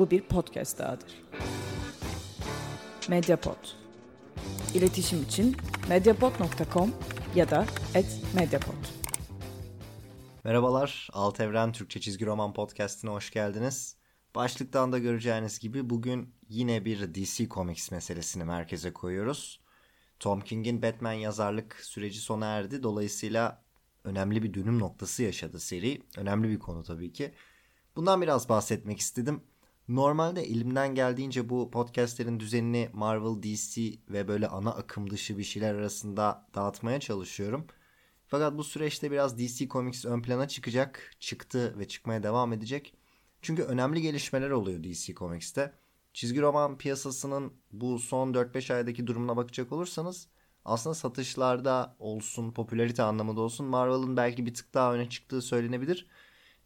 Bu bir podcast dahadır. Mediapod. İletişim için mediapod.com ya da @mediapod. Merhabalar, Alt Evren Türkçe Çizgi Roman Podcast'ine hoş geldiniz. Başlıktan da göreceğiniz gibi bugün yine bir DC Comics meselesini merkeze koyuyoruz. Tom King'in Batman yazarlık süreci sona erdi. Dolayısıyla önemli bir dönüm noktası yaşadı seri. Önemli bir konu tabii ki. Bundan biraz bahsetmek istedim. Normalde elimden geldiğince bu podcastlerin düzenini Marvel, DC ve böyle ana akım dışı bir şeyler arasında dağıtmaya çalışıyorum. Fakat bu süreçte biraz DC Comics ön plana çıkacak, çıktı ve çıkmaya devam edecek. Çünkü önemli gelişmeler oluyor DC Comics'te. Çizgi roman piyasasının bu son 4-5 aydaki durumuna bakacak olursanız aslında satışlarda olsun, popülarite anlamında olsun Marvel'ın belki bir tık daha öne çıktığı söylenebilir.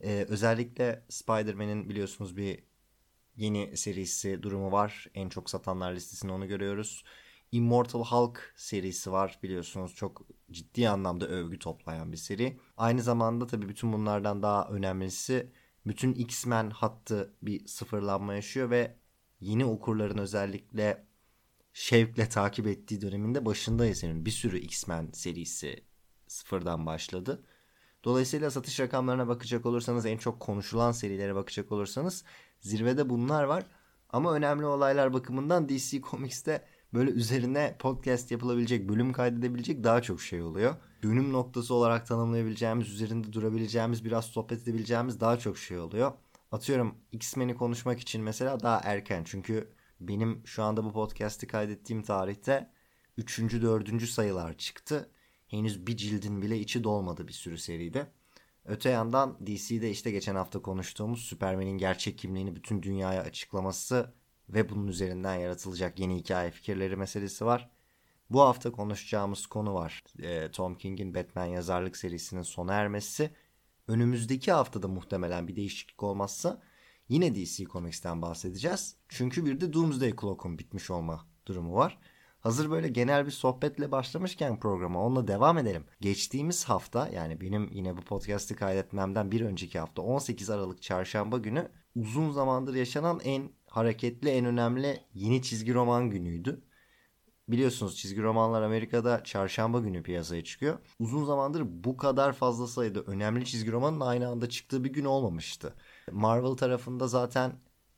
Ee, özellikle Spider-Man'in biliyorsunuz bir yeni serisi durumu var. En çok satanlar listesinde onu görüyoruz. Immortal Hulk serisi var biliyorsunuz çok ciddi anlamda övgü toplayan bir seri. Aynı zamanda tabii bütün bunlardan daha önemlisi bütün X-Men hattı bir sıfırlanma yaşıyor ve yeni okurların özellikle şevkle takip ettiği döneminde başındayız senin. Bir sürü X-Men serisi sıfırdan başladı. Dolayısıyla satış rakamlarına bakacak olursanız en çok konuşulan serilere bakacak olursanız zirvede bunlar var. Ama önemli olaylar bakımından DC Comics'te böyle üzerine podcast yapılabilecek, bölüm kaydedebilecek daha çok şey oluyor. Dönüm noktası olarak tanımlayabileceğimiz, üzerinde durabileceğimiz, biraz sohbet edebileceğimiz daha çok şey oluyor. Atıyorum X-Men'i konuşmak için mesela daha erken. Çünkü benim şu anda bu podcast'i kaydettiğim tarihte 3. 4. sayılar çıktı. Henüz bir cildin bile içi dolmadı bir sürü seride. Öte yandan DC'de işte geçen hafta konuştuğumuz Superman'in gerçek kimliğini bütün dünyaya açıklaması ve bunun üzerinden yaratılacak yeni hikaye fikirleri meselesi var. Bu hafta konuşacağımız konu var. E, Tom King'in Batman yazarlık serisinin sona ermesi. Önümüzdeki haftada muhtemelen bir değişiklik olmazsa yine DC Comics'ten bahsedeceğiz. Çünkü bir de Doomsday Clock'un bitmiş olma durumu var. Hazır böyle genel bir sohbetle başlamışken programa onunla devam edelim. Geçtiğimiz hafta yani benim yine bu podcast'i kaydetmemden bir önceki hafta 18 Aralık çarşamba günü uzun zamandır yaşanan en hareketli en önemli yeni çizgi roman günüydü. Biliyorsunuz çizgi romanlar Amerika'da çarşamba günü piyasaya çıkıyor. Uzun zamandır bu kadar fazla sayıda önemli çizgi romanın aynı anda çıktığı bir gün olmamıştı. Marvel tarafında zaten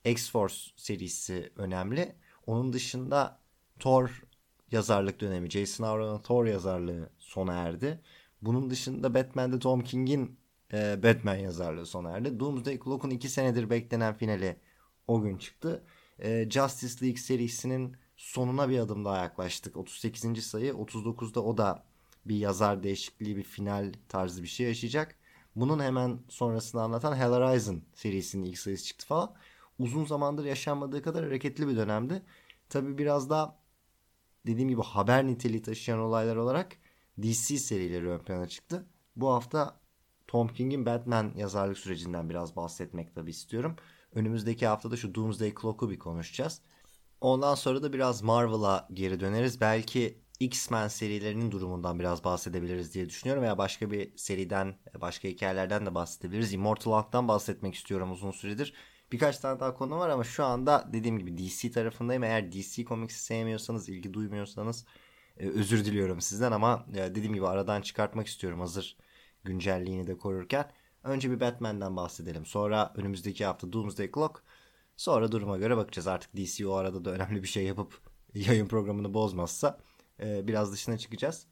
X-Force serisi önemli. Onun dışında Thor yazarlık dönemi, Jason Aaron'ın Thor yazarlığı sona erdi. Bunun dışında Batman'de Tom King'in e, Batman yazarlığı sona erdi. Doomsday Clock'un iki senedir beklenen finali o gün çıktı. E, Justice League serisinin sonuna bir adım daha yaklaştık. 38. sayı 39'da o da bir yazar değişikliği bir final tarzı bir şey yaşayacak. Bunun hemen sonrasını anlatan Hellraiser serisinin ilk sayısı çıktı falan. Uzun zamandır yaşanmadığı kadar hareketli bir dönemdi. Tabi biraz daha dediğim gibi haber niteliği taşıyan olaylar olarak DC serileri ön plana çıktı. Bu hafta Tom King'in Batman yazarlık sürecinden biraz bahsetmek tabi istiyorum. Önümüzdeki haftada şu Doomsday Clock'u bir konuşacağız. Ondan sonra da biraz Marvel'a geri döneriz. Belki X-Men serilerinin durumundan biraz bahsedebiliriz diye düşünüyorum. Veya başka bir seriden, başka hikayelerden de bahsedebiliriz. Immortal Hulk'tan bahsetmek istiyorum uzun süredir. Birkaç tane daha konu var ama şu anda dediğim gibi DC tarafındayım. Eğer DC Comics'i sevmiyorsanız, ilgi duymuyorsanız e, özür diliyorum sizden ama e, dediğim gibi aradan çıkartmak istiyorum hazır güncelliğini de korurken. Önce bir Batman'den bahsedelim. Sonra önümüzdeki hafta Doomsday Clock. Sonra duruma göre bakacağız. Artık DC o arada da önemli bir şey yapıp yayın programını bozmazsa e, biraz dışına çıkacağız.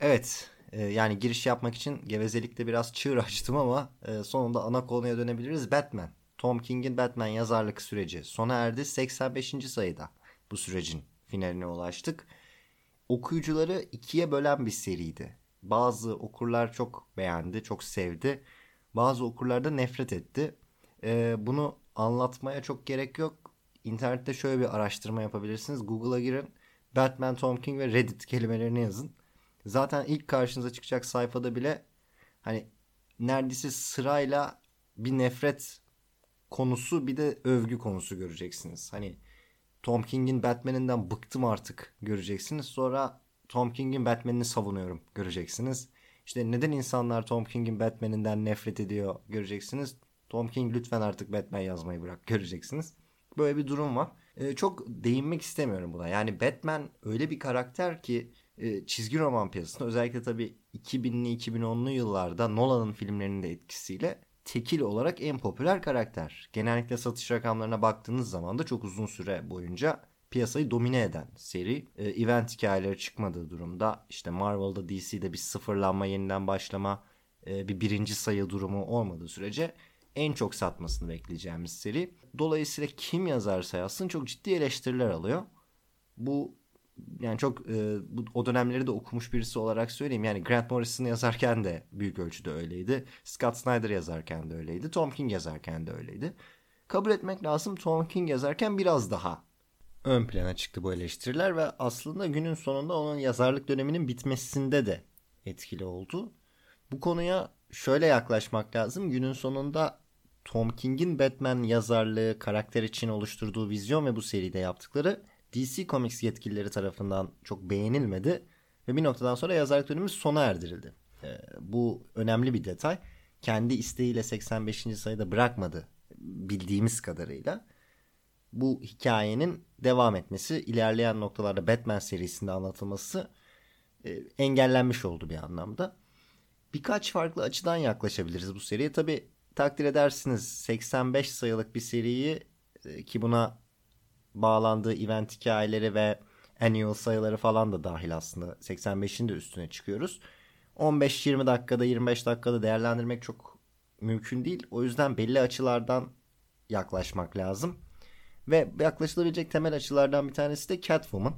Evet yani giriş yapmak için gevezelikte biraz çığır açtım ama sonunda ana konuya dönebiliriz. Batman. Tom King'in Batman yazarlık süreci sona erdi. 85. sayıda bu sürecin finaline ulaştık. Okuyucuları ikiye bölen bir seriydi. Bazı okurlar çok beğendi, çok sevdi. Bazı okurlar da nefret etti. Ee, bunu anlatmaya çok gerek yok. İnternette şöyle bir araştırma yapabilirsiniz. Google'a girin. Batman, Tom King ve Reddit kelimelerini yazın. Zaten ilk karşınıza çıkacak sayfada bile hani neredeyse sırayla bir nefret konusu bir de övgü konusu göreceksiniz. Hani Tom King'in Batman'inden bıktım artık göreceksiniz. Sonra Tom King'in Batman'ini savunuyorum göreceksiniz. İşte neden insanlar Tom King'in Batman'inden nefret ediyor göreceksiniz. Tom King lütfen artık Batman yazmayı bırak göreceksiniz. Böyle bir durum var. E, çok değinmek istemiyorum buna. Yani Batman öyle bir karakter ki e, çizgi roman piyasasında özellikle tabii 2000'li 2010'lu yıllarda Nolan'ın filmlerinin de etkisiyle tekil olarak en popüler karakter. Genellikle satış rakamlarına baktığınız zaman da çok uzun süre boyunca piyasayı domine eden seri. E, event hikayeleri çıkmadığı durumda işte Marvel'da DC'de bir sıfırlanma yeniden başlama e, bir birinci sayı durumu olmadığı sürece en çok satmasını bekleyeceğimiz seri. Dolayısıyla kim yazarsa yazsın çok ciddi eleştiriler alıyor. Bu yani çok e, bu, o dönemleri de okumuş birisi olarak söyleyeyim. Yani Grant Morrison yazarken de büyük ölçüde öyleydi. Scott Snyder yazarken de öyleydi. Tom King yazarken de öyleydi. Kabul etmek lazım Tom King yazarken biraz daha ön plana çıktı bu eleştiriler ve aslında günün sonunda onun yazarlık döneminin bitmesinde de etkili oldu. Bu konuya şöyle yaklaşmak lazım. Günün sonunda Tom King'in Batman yazarlığı, karakter için oluşturduğu vizyon ve bu seride yaptıkları DC Comics yetkilileri tarafından çok beğenilmedi ve bir noktadan sonra yazarlık dönemi sona erdirildi. Ee, bu önemli bir detay. Kendi isteğiyle 85. sayıda bırakmadı bildiğimiz kadarıyla. Bu hikayenin devam etmesi, ilerleyen noktalarda Batman serisinde anlatılması e, engellenmiş oldu bir anlamda. Birkaç farklı açıdan yaklaşabiliriz bu seriye. Tabi takdir edersiniz 85 sayılık bir seriyi e, ki buna bağlandığı event hikayeleri ve annual sayıları falan da dahil aslında 85'in de üstüne çıkıyoruz. 15-20 dakikada 25 dakikada değerlendirmek çok mümkün değil. O yüzden belli açılardan yaklaşmak lazım. Ve yaklaşılabilecek temel açılardan bir tanesi de Catwoman.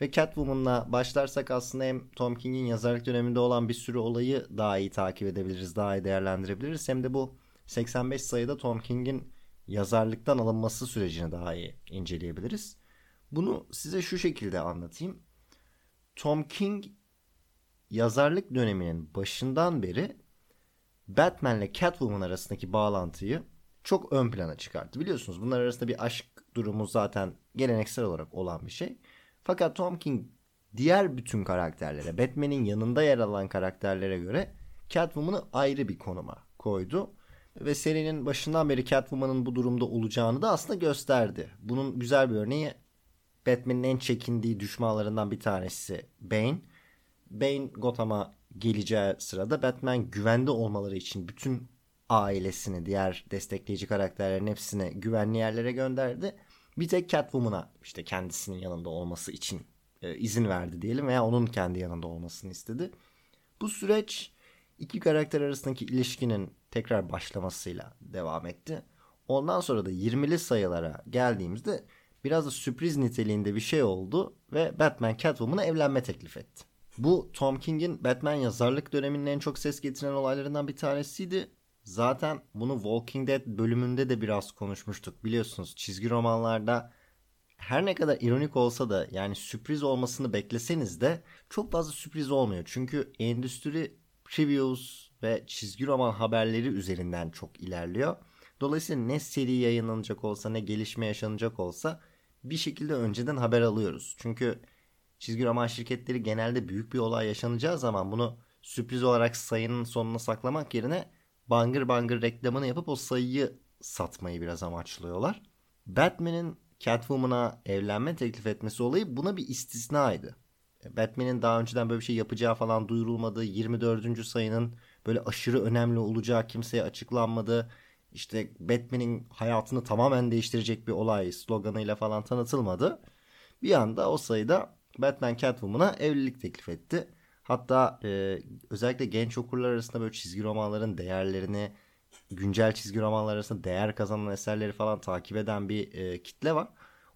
Ve Catwoman'la başlarsak aslında hem Tom King'in yazarlık döneminde olan bir sürü olayı daha iyi takip edebiliriz, daha iyi değerlendirebiliriz. Hem de bu 85 sayıda Tom King'in yazarlıktan alınması sürecini daha iyi inceleyebiliriz. Bunu size şu şekilde anlatayım. Tom King yazarlık döneminin başından beri Batman ile Catwoman arasındaki bağlantıyı çok ön plana çıkarttı. Biliyorsunuz bunlar arasında bir aşk durumu zaten geleneksel olarak olan bir şey. Fakat Tom King diğer bütün karakterlere, Batman'in yanında yer alan karakterlere göre Catwoman'ı ayrı bir konuma koydu. Ve serinin başından beri Catwoman'ın bu durumda olacağını da aslında gösterdi. Bunun güzel bir örneği Batman'in en çekindiği düşmanlarından bir tanesi Bane. Bane Gotham'a geleceği sırada Batman güvende olmaları için bütün ailesini, diğer destekleyici karakterlerin hepsini güvenli yerlere gönderdi. Bir tek Catwoman'a işte kendisinin yanında olması için e, izin verdi diyelim veya onun kendi yanında olmasını istedi. Bu süreç iki karakter arasındaki ilişkinin tekrar başlamasıyla devam etti. Ondan sonra da 20'li sayılara geldiğimizde biraz da sürpriz niteliğinde bir şey oldu ve Batman Catwoman'a evlenme teklif etti. Bu Tom King'in Batman yazarlık döneminin en çok ses getiren olaylarından bir tanesiydi. Zaten bunu Walking Dead bölümünde de biraz konuşmuştuk. Biliyorsunuz çizgi romanlarda her ne kadar ironik olsa da yani sürpriz olmasını bekleseniz de çok fazla sürpriz olmuyor. Çünkü endüstri previews ve çizgi roman haberleri üzerinden çok ilerliyor. Dolayısıyla ne seri yayınlanacak olsa ne gelişme yaşanacak olsa bir şekilde önceden haber alıyoruz. Çünkü çizgi roman şirketleri genelde büyük bir olay yaşanacağı zaman bunu sürpriz olarak sayının sonuna saklamak yerine bangır bangır reklamını yapıp o sayıyı satmayı biraz amaçlıyorlar. Batman'in Catwoman'a evlenme teklif etmesi olayı buna bir istisnaydı. Batman'in daha önceden böyle bir şey yapacağı falan duyurulmadı. 24. sayının böyle aşırı önemli olacağı kimseye açıklanmadı. İşte Batman'in hayatını tamamen değiştirecek bir olay sloganıyla falan tanıtılmadı. Bir anda o sayıda Batman Catwoman'a evlilik teklif etti. Hatta e, özellikle genç okurlar arasında böyle çizgi romanların değerlerini, güncel çizgi romanlar arasında değer kazanan eserleri falan takip eden bir e, kitle var.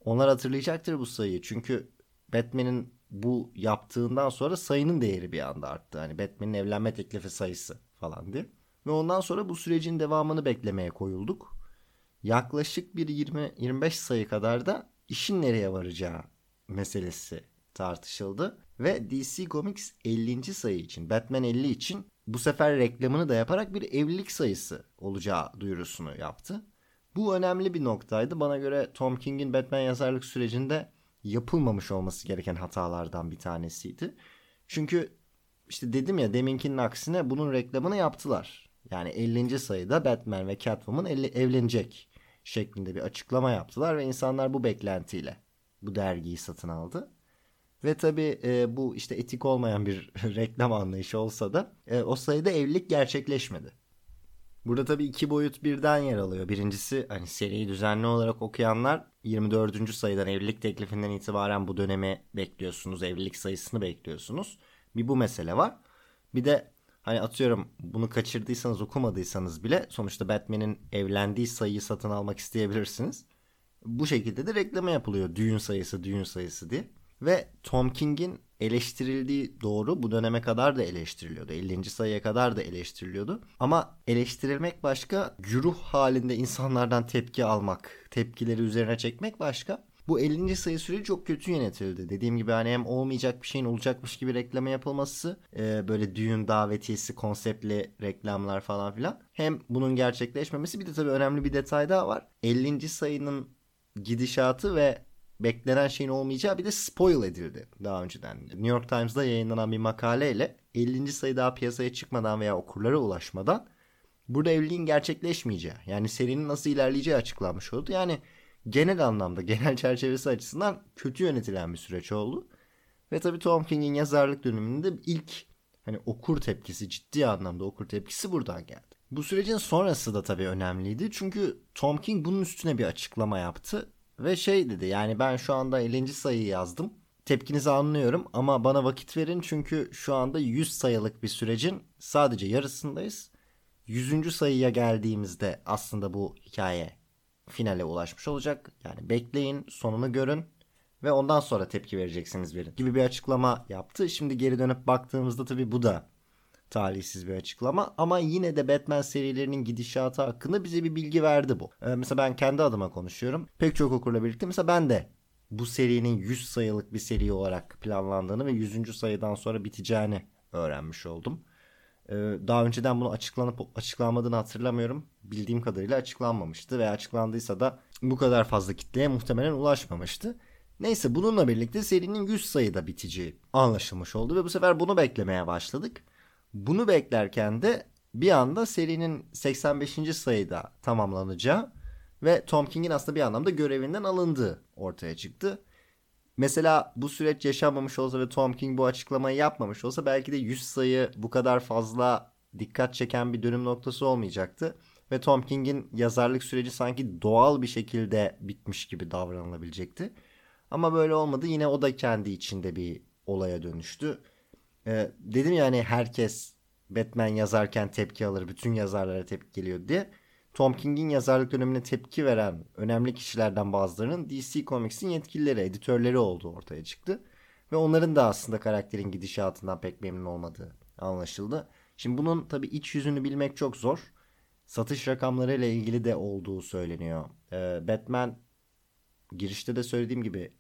Onlar hatırlayacaktır bu sayıyı. Çünkü Batman'in bu yaptığından sonra sayının değeri bir anda arttı. Hani Batman'in evlenme teklifi sayısı falan diye. Ve ondan sonra bu sürecin devamını beklemeye koyulduk. Yaklaşık bir 20-25 sayı kadar da işin nereye varacağı meselesi tartışıldı. Ve DC Comics 50. sayı için, Batman 50 için bu sefer reklamını da yaparak bir evlilik sayısı olacağı duyurusunu yaptı. Bu önemli bir noktaydı. Bana göre Tom King'in Batman yazarlık sürecinde yapılmamış olması gereken hatalardan bir tanesiydi. Çünkü işte dedim ya deminkinin aksine bunun reklamını yaptılar. Yani 50. sayıda Batman ve Catwoman evlenecek şeklinde bir açıklama yaptılar ve insanlar bu beklentiyle bu dergiyi satın aldı. Ve tabii e, bu işte etik olmayan bir reklam anlayışı olsa da e, o sayıda evlilik gerçekleşmedi. Burada tabii iki boyut birden yer alıyor. Birincisi hani seriyi düzenli olarak okuyanlar 24. sayıdan evlilik teklifinden itibaren bu dönemi bekliyorsunuz. Evlilik sayısını bekliyorsunuz. Bir bu mesele var. Bir de hani atıyorum bunu kaçırdıysanız okumadıysanız bile sonuçta Batman'in evlendiği sayıyı satın almak isteyebilirsiniz. Bu şekilde de reklama yapılıyor düğün sayısı düğün sayısı diye. Ve Tom King'in eleştirildiği doğru bu döneme kadar da eleştiriliyordu. 50. sayıya kadar da eleştiriliyordu. Ama eleştirilmek başka, güruh halinde insanlardan tepki almak, tepkileri üzerine çekmek başka. Bu 50. sayı süreci çok kötü yönetildi. Dediğim gibi hani hem olmayacak bir şeyin olacakmış gibi reklama yapılması, e, böyle düğün davetiyesi konseptli reklamlar falan filan. Hem bunun gerçekleşmemesi bir de tabii önemli bir detay daha var. 50. sayının gidişatı ve beklenen şeyin olmayacağı bir de spoil edildi daha önceden. New York Times'da yayınlanan bir makaleyle 50. sayı daha piyasaya çıkmadan veya okurlara ulaşmadan burada evliliğin gerçekleşmeyeceği yani serinin nasıl ilerleyeceği açıklanmış oldu. Yani genel anlamda genel çerçevesi açısından kötü yönetilen bir süreç oldu. Ve tabii Tom King'in yazarlık döneminde ilk hani okur tepkisi ciddi anlamda okur tepkisi buradan geldi. Bu sürecin sonrası da tabii önemliydi. Çünkü Tom King bunun üstüne bir açıklama yaptı. Ve şey dedi yani ben şu anda 50. sayıyı yazdım. Tepkinizi anlıyorum ama bana vakit verin çünkü şu anda 100 sayılık bir sürecin sadece yarısındayız. 100. sayıya geldiğimizde aslında bu hikaye finale ulaşmış olacak. Yani bekleyin, sonunu görün ve ondan sonra tepki vereceksiniz verin gibi bir açıklama yaptı. Şimdi geri dönüp baktığımızda tabii bu da talihsiz bir açıklama ama yine de Batman serilerinin gidişatı hakkında bize bir bilgi verdi bu. Ee, mesela ben kendi adıma konuşuyorum. Pek çok okurla birlikte mesela ben de bu serinin 100 sayılık bir seri olarak planlandığını ve 100. sayıdan sonra biteceğini öğrenmiş oldum. Ee, daha önceden bunu açıklanıp açıklanmadığını hatırlamıyorum. Bildiğim kadarıyla açıklanmamıştı ve açıklandıysa da bu kadar fazla kitleye muhtemelen ulaşmamıştı. Neyse bununla birlikte serinin 100 sayıda biteceği anlaşılmış oldu ve bu sefer bunu beklemeye başladık. Bunu beklerken de bir anda serinin 85. sayıda tamamlanacağı ve Tom King'in aslında bir anlamda görevinden alındığı ortaya çıktı. Mesela bu süreç yaşanmamış olsa ve Tom King bu açıklamayı yapmamış olsa belki de 100 sayı bu kadar fazla dikkat çeken bir dönüm noktası olmayacaktı. Ve Tom King'in yazarlık süreci sanki doğal bir şekilde bitmiş gibi davranılabilecekti. Ama böyle olmadı. Yine o da kendi içinde bir olaya dönüştü. Ee, dedim ya hani herkes Batman yazarken tepki alır. Bütün yazarlara tepki geliyor diye. Tom King'in yazarlık dönemine tepki veren önemli kişilerden bazılarının DC Comics'in yetkilileri, editörleri olduğu ortaya çıktı. Ve onların da aslında karakterin gidişatından pek memnun olmadığı anlaşıldı. Şimdi bunun tabi iç yüzünü bilmek çok zor. Satış rakamları ile ilgili de olduğu söyleniyor. Ee, Batman girişte de söylediğim gibi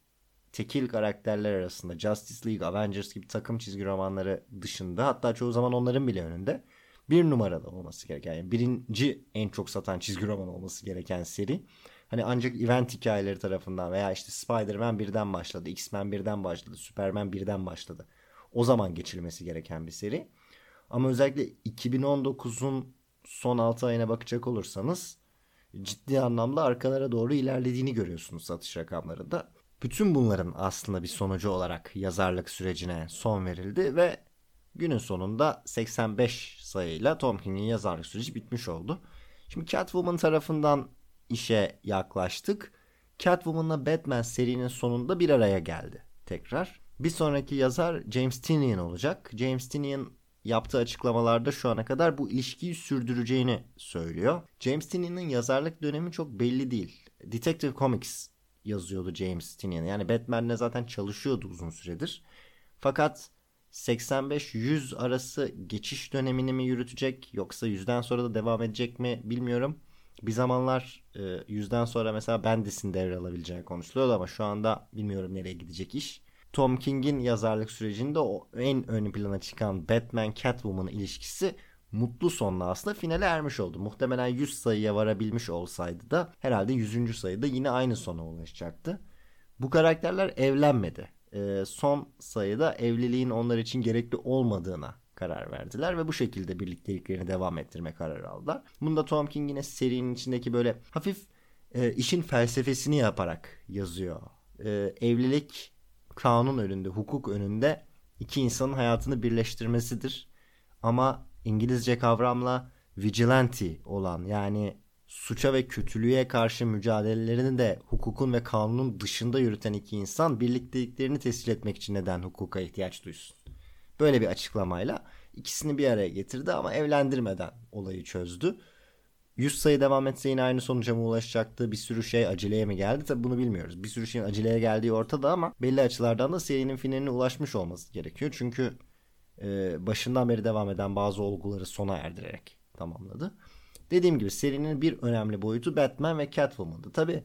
tekil karakterler arasında Justice League, Avengers gibi takım çizgi romanları dışında hatta çoğu zaman onların bile önünde bir numarada olması gereken yani birinci en çok satan çizgi roman olması gereken seri. Hani ancak event hikayeleri tarafından veya işte Spider-Man birden başladı, X-Men birden başladı, Superman birden başladı. O zaman geçilmesi gereken bir seri. Ama özellikle 2019'un son 6 ayına bakacak olursanız ciddi anlamda arkalara doğru ilerlediğini görüyorsunuz satış rakamlarında. Bütün bunların aslında bir sonucu olarak yazarlık sürecine son verildi ve günün sonunda 85 sayıyla Tom King'in yazarlık süreci bitmiş oldu. Şimdi Catwoman tarafından işe yaklaştık. Catwoman'la Batman serinin sonunda bir araya geldi tekrar. Bir sonraki yazar James Tynion olacak. James Tynion yaptığı açıklamalarda şu ana kadar bu ilişkiyi sürdüreceğini söylüyor. James Tynion'ın yazarlık dönemi çok belli değil. Detective Comics yazıyordu James Tynion. Yani Batman'le zaten çalışıyordu uzun süredir. Fakat 85-100 arası geçiş dönemini mi yürütecek yoksa 100'den sonra da devam edecek mi bilmiyorum. Bir zamanlar e, 100'den sonra mesela Bendis'in devralabileceği konuşuluyordu ama şu anda bilmiyorum nereye gidecek iş. Tom King'in yazarlık sürecinde o en ön plana çıkan Batman Catwoman ilişkisi mutlu sonla aslında finale ermiş oldu. Muhtemelen 100 sayıya varabilmiş olsaydı da herhalde 100. sayıda yine aynı sona ulaşacaktı. Bu karakterler evlenmedi. Ee, son sayıda evliliğin onlar için gerekli olmadığına karar verdiler ve bu şekilde birlikteliklerini devam ettirme kararı aldılar. Bunda Tom King yine serinin içindeki böyle hafif e, işin felsefesini yaparak yazıyor. E, evlilik kanun önünde, hukuk önünde iki insanın hayatını birleştirmesidir. Ama İngilizce kavramla vigilante olan yani suça ve kötülüğe karşı mücadelelerini de hukukun ve kanunun dışında yürüten iki insan birlikteliklerini tescil etmek için neden hukuka ihtiyaç duysun? Böyle bir açıklamayla ikisini bir araya getirdi ama evlendirmeden olayı çözdü. 100 sayı devam etse yine aynı sonuca mı ulaşacaktı? Bir sürü şey aceleye mi geldi? Tabi bunu bilmiyoruz. Bir sürü şeyin aceleye geldiği ortada ama belli açılardan da serinin finaline ulaşmış olması gerekiyor. Çünkü e, başından beri devam eden bazı olguları sona erdirerek tamamladı. Dediğim gibi serinin bir önemli boyutu Batman ve Catwoman'dı. Tabi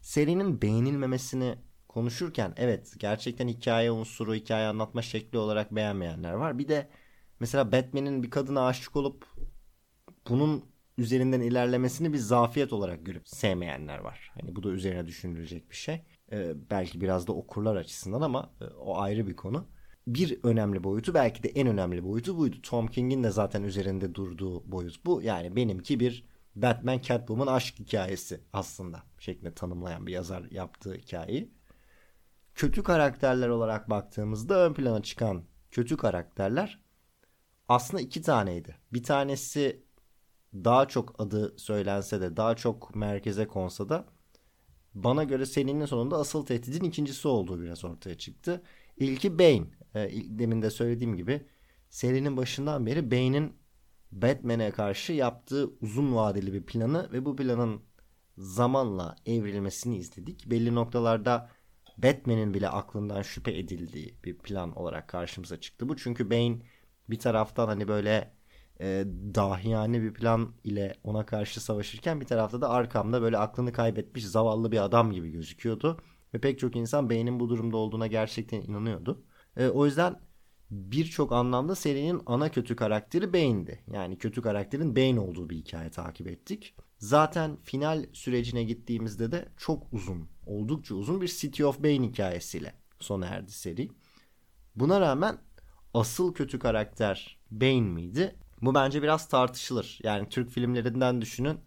serinin beğenilmemesini konuşurken evet gerçekten hikaye unsuru, hikaye anlatma şekli olarak beğenmeyenler var. Bir de mesela Batman'in bir kadına aşık olup bunun üzerinden ilerlemesini bir zafiyet olarak görüp sevmeyenler var. Hani bu da üzerine düşünülecek bir şey. Ee, belki biraz da okurlar açısından ama e, o ayrı bir konu. Bir önemli boyutu belki de en önemli boyutu buydu. Tom King'in de zaten üzerinde durduğu boyut bu. Yani benimki bir Batman Catwoman aşk hikayesi aslında şeklinde tanımlayan bir yazar yaptığı hikayeyi. Kötü karakterler olarak baktığımızda ön plana çıkan kötü karakterler aslında iki taneydi. Bir tanesi daha çok adı söylense de daha çok merkeze konsa da bana göre serinin sonunda asıl tehdidin ikincisi olduğu biraz ortaya çıktı. İlki Bane. E, demin de söylediğim gibi serinin başından beri Bane'in Batman'e karşı yaptığı uzun vadeli bir planı ve bu planın zamanla evrilmesini izledik. Belli noktalarda Batman'in bile aklından şüphe edildiği bir plan olarak karşımıza çıktı bu. Çünkü Bane bir taraftan hani böyle e, dahiyane bir plan ile ona karşı savaşırken bir tarafta da arkamda böyle aklını kaybetmiş zavallı bir adam gibi gözüküyordu. Ve pek çok insan beynin bu durumda olduğuna gerçekten inanıyordu. E, o yüzden birçok anlamda serinin ana kötü karakteri Bane'di. Yani kötü karakterin Bane olduğu bir hikaye takip ettik. Zaten final sürecine gittiğimizde de çok uzun, oldukça uzun bir City of Bane hikayesiyle sona erdi seri. Buna rağmen asıl kötü karakter Bane miydi? Bu bence biraz tartışılır. Yani Türk filmlerinden düşünün.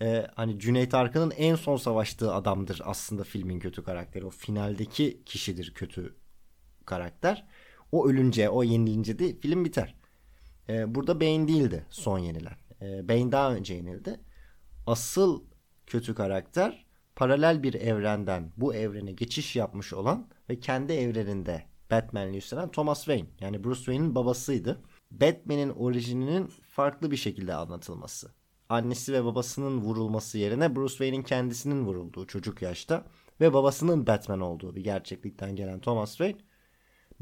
Ee, hani Cüneyt Arkın'ın en son savaştığı adamdır aslında filmin kötü karakteri. O finaldeki kişidir kötü karakter. O ölünce, o yenilince de film biter. Ee, burada Bane değildi son yenilen. Ee, Bane daha önce yenildi. Asıl kötü karakter paralel bir evrenden bu evrene geçiş yapmış olan ve kendi evreninde Batman'li üstlenen Thomas Wayne. Yani Bruce Wayne'in babasıydı. Batman'in orijininin farklı bir şekilde anlatılması. Annesi ve babasının vurulması yerine Bruce Wayne'in kendisinin vurulduğu çocuk yaşta ve babasının Batman olduğu bir gerçeklikten gelen Thomas Wayne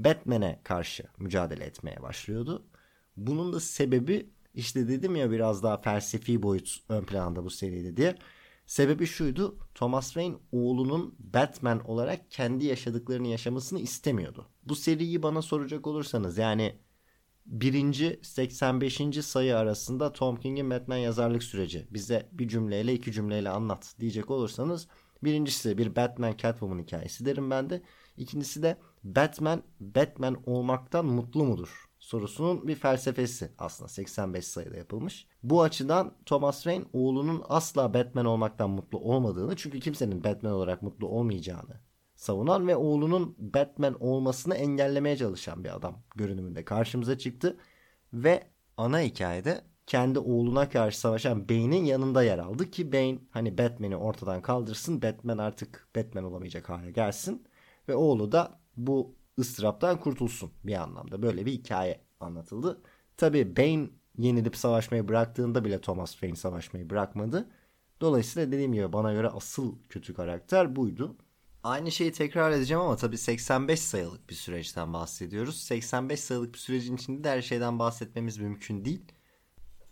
Batman'e karşı mücadele etmeye başlıyordu. Bunun da sebebi işte dedim ya biraz daha felsefi boyut ön planda bu seride diye. Sebebi şuydu. Thomas Wayne oğlunun Batman olarak kendi yaşadıklarını yaşamasını istemiyordu. Bu seriyi bana soracak olursanız yani birinci 85. sayı arasında Tom King'in Batman yazarlık süreci bize bir cümleyle iki cümleyle anlat diyecek olursanız birincisi bir Batman Catwoman hikayesi derim ben de. İkincisi de Batman Batman olmaktan mutlu mudur sorusunun bir felsefesi aslında 85 sayıda yapılmış. Bu açıdan Thomas Wayne oğlunun asla Batman olmaktan mutlu olmadığını çünkü kimsenin Batman olarak mutlu olmayacağını savunan ve oğlunun Batman olmasını engellemeye çalışan bir adam görünümünde karşımıza çıktı. Ve ana hikayede kendi oğluna karşı savaşan Bane'in yanında yer aldı ki Bane hani Batman'i ortadan kaldırsın. Batman artık Batman olamayacak hale gelsin. Ve oğlu da bu ıstıraptan kurtulsun bir anlamda. Böyle bir hikaye anlatıldı. Tabi Bane yenilip savaşmayı bıraktığında bile Thomas Wayne savaşmayı bırakmadı. Dolayısıyla dediğim gibi bana göre asıl kötü karakter buydu. Aynı şeyi tekrar edeceğim ama tabii 85 sayılık bir süreçten bahsediyoruz. 85 sayılık bir sürecin içinde de her şeyden bahsetmemiz mümkün değil.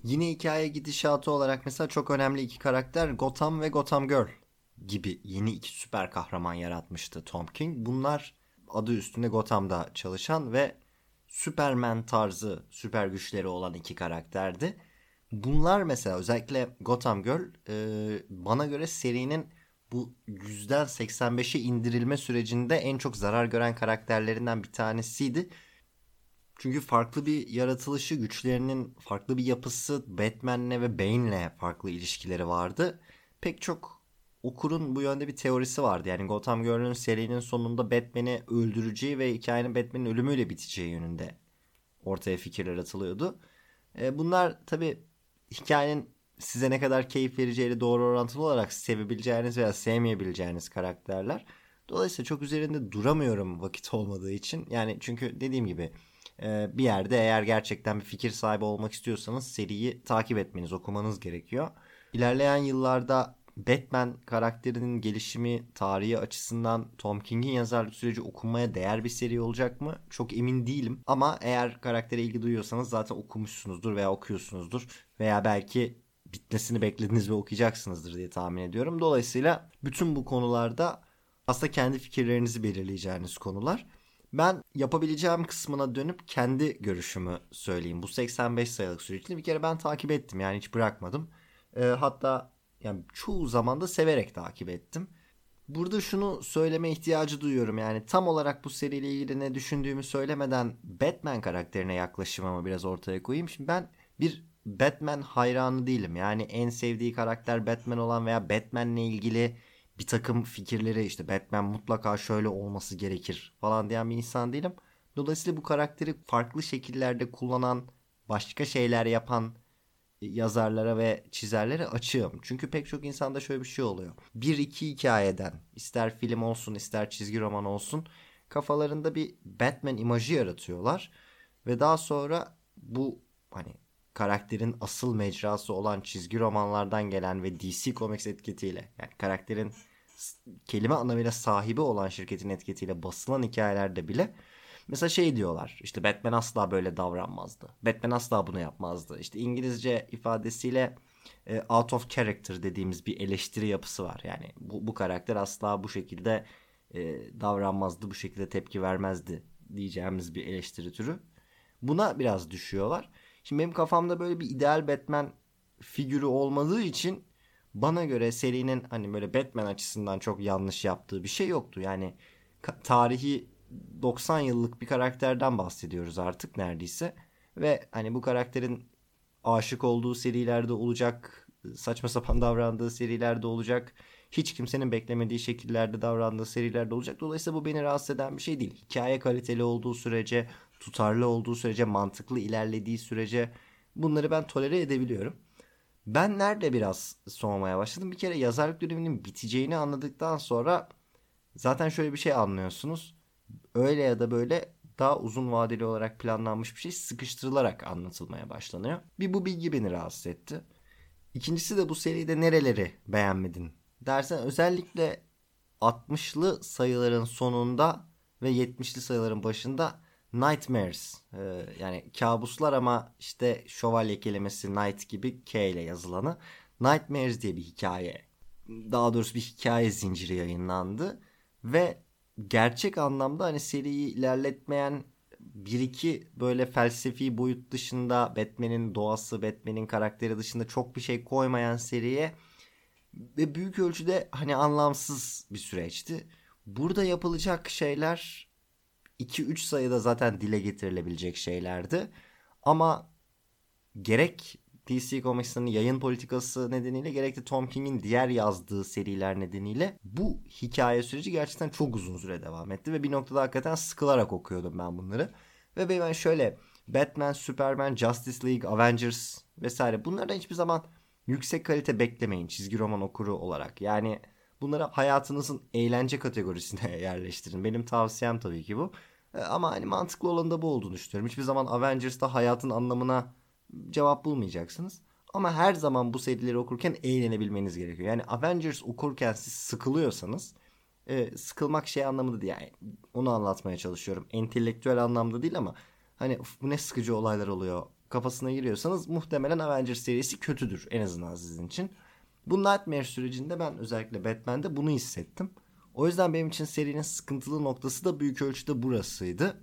Yine hikaye gidişatı olarak mesela çok önemli iki karakter Gotham ve Gotham Girl gibi yeni iki süper kahraman yaratmıştı Tom King. Bunlar adı üstünde Gotham'da çalışan ve Superman tarzı süper güçleri olan iki karakterdi. Bunlar mesela özellikle Gotham Girl e, bana göre serinin bu yüzden 85'e indirilme sürecinde en çok zarar gören karakterlerinden bir tanesiydi. Çünkü farklı bir yaratılışı, güçlerinin farklı bir yapısı, Batman'le ve Bane'le farklı ilişkileri vardı. Pek çok okurun bu yönde bir teorisi vardı. Yani Gotham Girl'ün serinin sonunda Batman'i öldüreceği ve hikayenin Batman'in ölümüyle biteceği yönünde ortaya fikirler atılıyordu. E, bunlar tabi hikayenin size ne kadar keyif vereceğiyle doğru orantılı olarak sevebileceğiniz veya sevmeyebileceğiniz karakterler. Dolayısıyla çok üzerinde duramıyorum vakit olmadığı için. Yani çünkü dediğim gibi e, bir yerde eğer gerçekten bir fikir sahibi olmak istiyorsanız seriyi takip etmeniz, okumanız gerekiyor. İlerleyen yıllarda Batman karakterinin gelişimi tarihi açısından Tom King'in yazarlık süreci okunmaya değer bir seri olacak mı? Çok emin değilim. Ama eğer karaktere ilgi duyuyorsanız zaten okumuşsunuzdur veya okuyorsunuzdur. Veya belki bitmesini beklediniz ve okuyacaksınızdır diye tahmin ediyorum. Dolayısıyla bütün bu konularda aslında kendi fikirlerinizi belirleyeceğiniz konular. Ben yapabileceğim kısmına dönüp kendi görüşümü söyleyeyim. Bu 85 sayılık süreçte bir kere ben takip ettim yani hiç bırakmadım. E, hatta yani çoğu zaman da severek takip ettim. Burada şunu söyleme ihtiyacı duyuyorum yani tam olarak bu seriyle ilgili ne düşündüğümü söylemeden Batman karakterine yaklaşımımı biraz ortaya koyayım. Şimdi ben bir Batman hayranı değilim. Yani en sevdiği karakter Batman olan veya Batman'le ilgili bir takım fikirleri işte Batman mutlaka şöyle olması gerekir falan diyen bir insan değilim. Dolayısıyla bu karakteri farklı şekillerde kullanan, başka şeyler yapan yazarlara ve çizerlere açığım. Çünkü pek çok insanda şöyle bir şey oluyor. Bir iki hikayeden ister film olsun ister çizgi roman olsun kafalarında bir Batman imajı yaratıyorlar. Ve daha sonra bu hani karakterin asıl mecrası olan çizgi romanlardan gelen ve DC Comics etiketiyle yani karakterin kelime anlamıyla sahibi olan şirketin etiketiyle basılan hikayelerde bile mesela şey diyorlar işte Batman asla böyle davranmazdı. Batman asla bunu yapmazdı. İşte İngilizce ifadesiyle e, out of character dediğimiz bir eleştiri yapısı var. Yani bu, bu karakter asla bu şekilde e, davranmazdı, bu şekilde tepki vermezdi diyeceğimiz bir eleştiri türü. Buna biraz düşüyorlar. Şimdi benim kafamda böyle bir ideal Batman figürü olmadığı için bana göre serinin hani böyle Batman açısından çok yanlış yaptığı bir şey yoktu. Yani tarihi 90 yıllık bir karakterden bahsediyoruz artık neredeyse. Ve hani bu karakterin aşık olduğu serilerde olacak, saçma sapan davrandığı serilerde olacak, hiç kimsenin beklemediği şekillerde davrandığı serilerde olacak. Dolayısıyla bu beni rahatsız eden bir şey değil. Hikaye kaliteli olduğu sürece, tutarlı olduğu sürece, mantıklı ilerlediği sürece bunları ben tolere edebiliyorum. Ben nerede biraz soğumaya başladım? Bir kere yazarlık döneminin biteceğini anladıktan sonra zaten şöyle bir şey anlıyorsunuz. Öyle ya da böyle daha uzun vadeli olarak planlanmış bir şey sıkıştırılarak anlatılmaya başlanıyor. Bir bu bilgi beni rahatsız etti. İkincisi de bu seride nereleri beğenmedin dersen özellikle 60'lı sayıların sonunda ve 70'li sayıların başında Nightmares e, yani kabuslar ama işte şövalye kelimesi night gibi K ile yazılanı Nightmares diye bir hikaye daha doğrusu bir hikaye zinciri yayınlandı ve gerçek anlamda hani seriyi ilerletmeyen bir iki böyle felsefi boyut dışında Batman'in doğası, Batman'in karakteri dışında çok bir şey koymayan seriye ve büyük ölçüde hani anlamsız bir süreçti. Burada yapılacak şeyler 2-3 sayıda zaten dile getirilebilecek şeylerdi. Ama gerek DC Comics'ın yayın politikası nedeniyle gerek de Tom King'in diğer yazdığı seriler nedeniyle bu hikaye süreci gerçekten çok uzun süre devam etti ve bir noktada hakikaten sıkılarak okuyordum ben bunları. Ve ben şöyle Batman, Superman, Justice League, Avengers vesaire bunlardan hiçbir zaman yüksek kalite beklemeyin çizgi roman okuru olarak. Yani bunları hayatınızın eğlence kategorisine yerleştirin. Benim tavsiyem tabii ki bu. E, ama hani mantıklı olan da bu olduğunu düşünüyorum. Hiçbir zaman Avengers'ta hayatın anlamına cevap bulmayacaksınız. Ama her zaman bu serileri okurken eğlenebilmeniz gerekiyor. Yani Avengers okurken siz sıkılıyorsanız e, sıkılmak şey anlamında değil. Yani onu anlatmaya çalışıyorum. Entelektüel anlamda değil ama hani bu ne sıkıcı olaylar oluyor kafasına giriyorsanız muhtemelen Avengers serisi kötüdür en azından sizin için. Bu Nightmare sürecinde ben özellikle Batman'de bunu hissettim. O yüzden benim için serinin sıkıntılı noktası da büyük ölçüde burasıydı.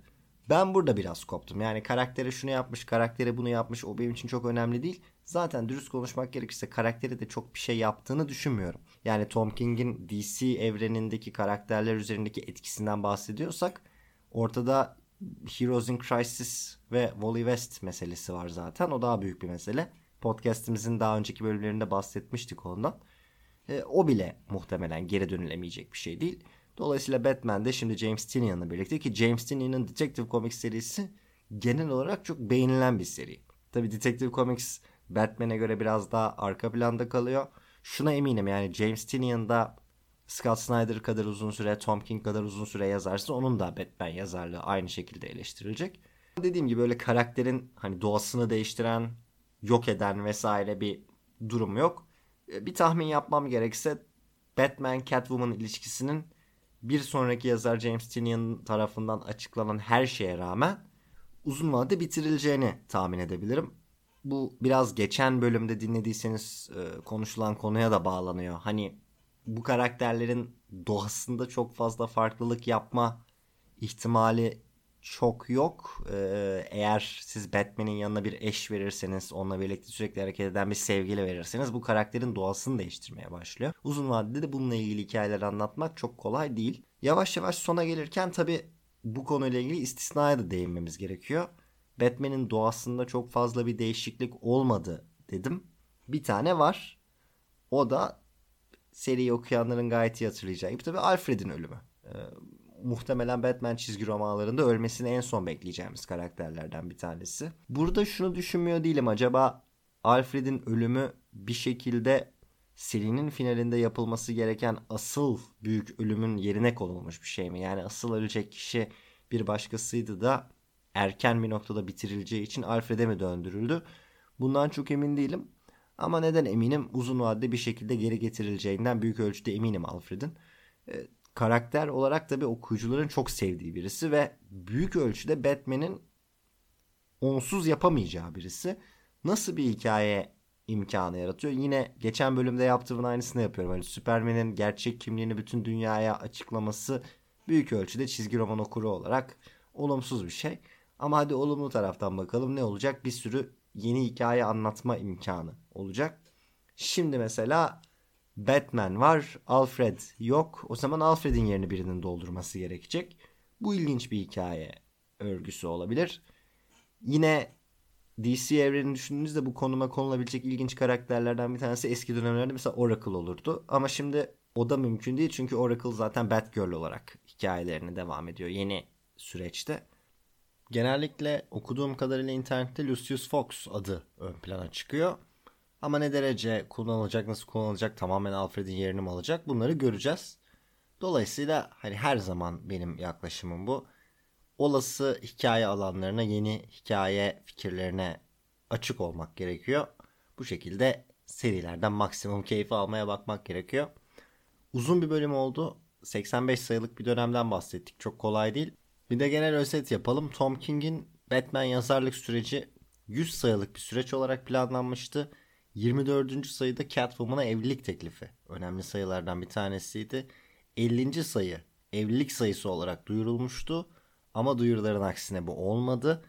Ben burada biraz koptum. Yani karaktere şunu yapmış, karaktere bunu yapmış. O benim için çok önemli değil. Zaten dürüst konuşmak gerekirse karaktere de çok bir şey yaptığını düşünmüyorum. Yani Tom King'in DC evrenindeki karakterler üzerindeki etkisinden bahsediyorsak ortada Heroes in Crisis ve Wally West meselesi var zaten. O daha büyük bir mesele. Podcast'imizin daha önceki bölümlerinde bahsetmiştik ondan. E, o bile muhtemelen geri dönülemeyecek bir şey değil. Dolayısıyla Batman'de şimdi James Tinian'la birlikte ki James Tinian'ın Detective Comics serisi genel olarak çok beğenilen bir seri. Tabi Detective Comics Batman'e göre biraz daha arka planda kalıyor. Şuna eminim yani James Tinian da Scott Snyder kadar uzun süre, Tom King kadar uzun süre yazarsa onun da Batman yazarlığı aynı şekilde eleştirilecek. Dediğim gibi böyle karakterin hani doğasını değiştiren, yok eden vesaire bir durum yok. Bir tahmin yapmam gerekse Batman Catwoman ilişkisinin bir sonraki yazar James Tinian tarafından açıklanan her şeye rağmen uzun vadede bitirileceğini tahmin edebilirim. Bu biraz geçen bölümde dinlediyseniz e, konuşulan konuya da bağlanıyor. Hani bu karakterlerin doğasında çok fazla farklılık yapma ihtimali çok yok. Ee, eğer siz Batman'in yanına bir eş verirseniz, onunla birlikte sürekli hareket eden bir sevgili verirseniz bu karakterin doğasını değiştirmeye başlıyor. Uzun vadede de bununla ilgili hikayeler anlatmak çok kolay değil. Yavaş yavaş sona gelirken tabi bu konuyla ilgili istisnaya da değinmemiz gerekiyor. Batman'in doğasında çok fazla bir değişiklik olmadı dedim. Bir tane var. O da seriyi okuyanların gayet iyi hatırlayacağı gibi tabii Alfred'in ölümü. Ee, muhtemelen Batman çizgi romanlarında ölmesini en son bekleyeceğimiz karakterlerden bir tanesi. Burada şunu düşünmüyor değilim. Acaba Alfred'in ölümü bir şekilde serinin finalinde yapılması gereken asıl büyük ölümün yerine konulmuş bir şey mi? Yani asıl ölecek kişi bir başkasıydı da erken bir noktada bitirileceği için Alfred'e mi döndürüldü? Bundan çok emin değilim. Ama neden eminim? Uzun vadede bir şekilde geri getirileceğinden büyük ölçüde eminim Alfred'in. E, karakter olarak tabii okuyucuların çok sevdiği birisi ve büyük ölçüde Batman'in onsuz yapamayacağı birisi. Nasıl bir hikaye imkanı yaratıyor? Yine geçen bölümde yaptığımın aynısını yapıyorum. Hani Superman'in gerçek kimliğini bütün dünyaya açıklaması büyük ölçüde çizgi roman okuru olarak olumsuz bir şey. Ama hadi olumlu taraftan bakalım ne olacak? Bir sürü yeni hikaye anlatma imkanı olacak. Şimdi mesela Batman var, Alfred yok. O zaman Alfred'in yerini birinin doldurması gerekecek. Bu ilginç bir hikaye örgüsü olabilir. Yine DC evrenini düşündüğünüzde bu konuma konulabilecek ilginç karakterlerden bir tanesi eski dönemlerde mesela Oracle olurdu. Ama şimdi o da mümkün değil çünkü Oracle zaten Batgirl olarak hikayelerine devam ediyor yeni süreçte. Genellikle okuduğum kadarıyla internette Lucius Fox adı ön plana çıkıyor. Ama ne derece kullanılacak, nasıl kullanılacak, tamamen Alfred'in yerini mi alacak bunları göreceğiz. Dolayısıyla hani her zaman benim yaklaşımım bu. Olası hikaye alanlarına, yeni hikaye fikirlerine açık olmak gerekiyor. Bu şekilde serilerden maksimum keyif almaya bakmak gerekiyor. Uzun bir bölüm oldu. 85 sayılık bir dönemden bahsettik. Çok kolay değil. Bir de genel özet yapalım. Tom King'in Batman yazarlık süreci 100 sayılık bir süreç olarak planlanmıştı. 24. sayıda Catwoman'a evlilik teklifi önemli sayılardan bir tanesiydi. 50. sayı evlilik sayısı olarak duyurulmuştu ama duyuruların aksine bu olmadı.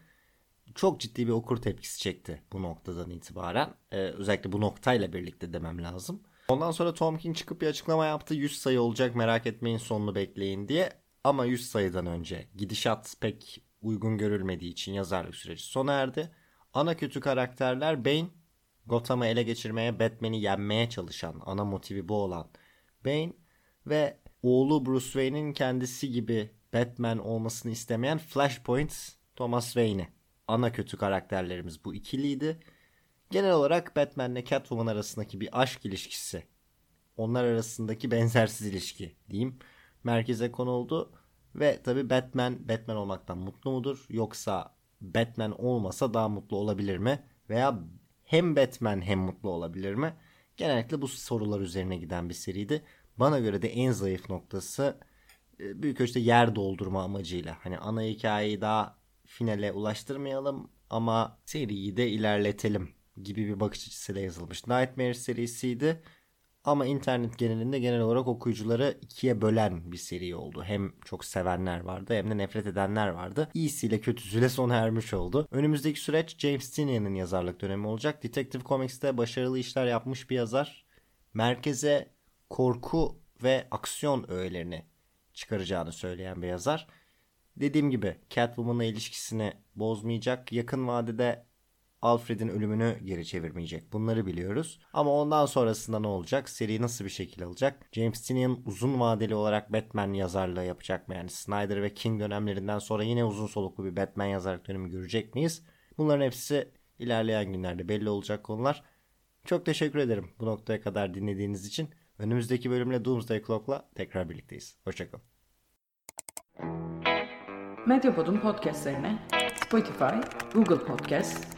Çok ciddi bir okur tepkisi çekti bu noktadan itibaren. Ee, özellikle bu noktayla birlikte demem lazım. Ondan sonra Tom King çıkıp bir açıklama yaptı. 100 sayı olacak merak etmeyin sonunu bekleyin diye. Ama 100 sayıdan önce gidişat pek uygun görülmediği için yazarlık süreci sona erdi. Ana kötü karakterler Bane, Gotham'ı ele geçirmeye, Batman'i yenmeye çalışan, ana motivi bu olan Bane ve oğlu Bruce Wayne'in kendisi gibi Batman olmasını istemeyen Flashpoint Thomas Wayne'i. Ana kötü karakterlerimiz bu ikiliydi. Genel olarak Batman ile Catwoman arasındaki bir aşk ilişkisi, onlar arasındaki benzersiz ilişki diyeyim merkeze konuldu. Ve tabi Batman Batman olmaktan mutlu mudur? Yoksa Batman olmasa daha mutlu olabilir mi? Veya hem Batman hem mutlu olabilir mi? Genellikle bu sorular üzerine giden bir seriydi. Bana göre de en zayıf noktası e, büyük ölçüde yer doldurma amacıyla. Hani ana hikayeyi daha finale ulaştırmayalım ama seriyi de ilerletelim gibi bir bakış açısıyla yazılmış. Nightmare serisiydi. Ama internet genelinde genel olarak okuyucuları ikiye bölen bir seri oldu. Hem çok sevenler vardı hem de nefret edenler vardı. İyisiyle kötüsüyle sona ermiş oldu. Önümüzdeki süreç James Tinian'ın yazarlık dönemi olacak. Detective Comics'te başarılı işler yapmış bir yazar. Merkeze korku ve aksiyon öğelerini çıkaracağını söyleyen bir yazar. dediğim gibi Catwoman'la ilişkisini bozmayacak. Yakın vadede Alfred'in ölümünü geri çevirmeyecek. Bunları biliyoruz. Ama ondan sonrasında ne olacak? Seri nasıl bir şekil alacak? James Tynion uzun vadeli olarak Batman yazarlığı yapacak mı? Yani Snyder ve King dönemlerinden sonra yine uzun soluklu bir Batman yazarlık dönemi görecek miyiz? Bunların hepsi ilerleyen günlerde belli olacak konular. Çok teşekkür ederim bu noktaya kadar dinlediğiniz için. Önümüzdeki bölümle Doomsday Clock'la tekrar birlikteyiz. Hoşçakalın. Medyapod'un podcastlerine Spotify, Google Podcast,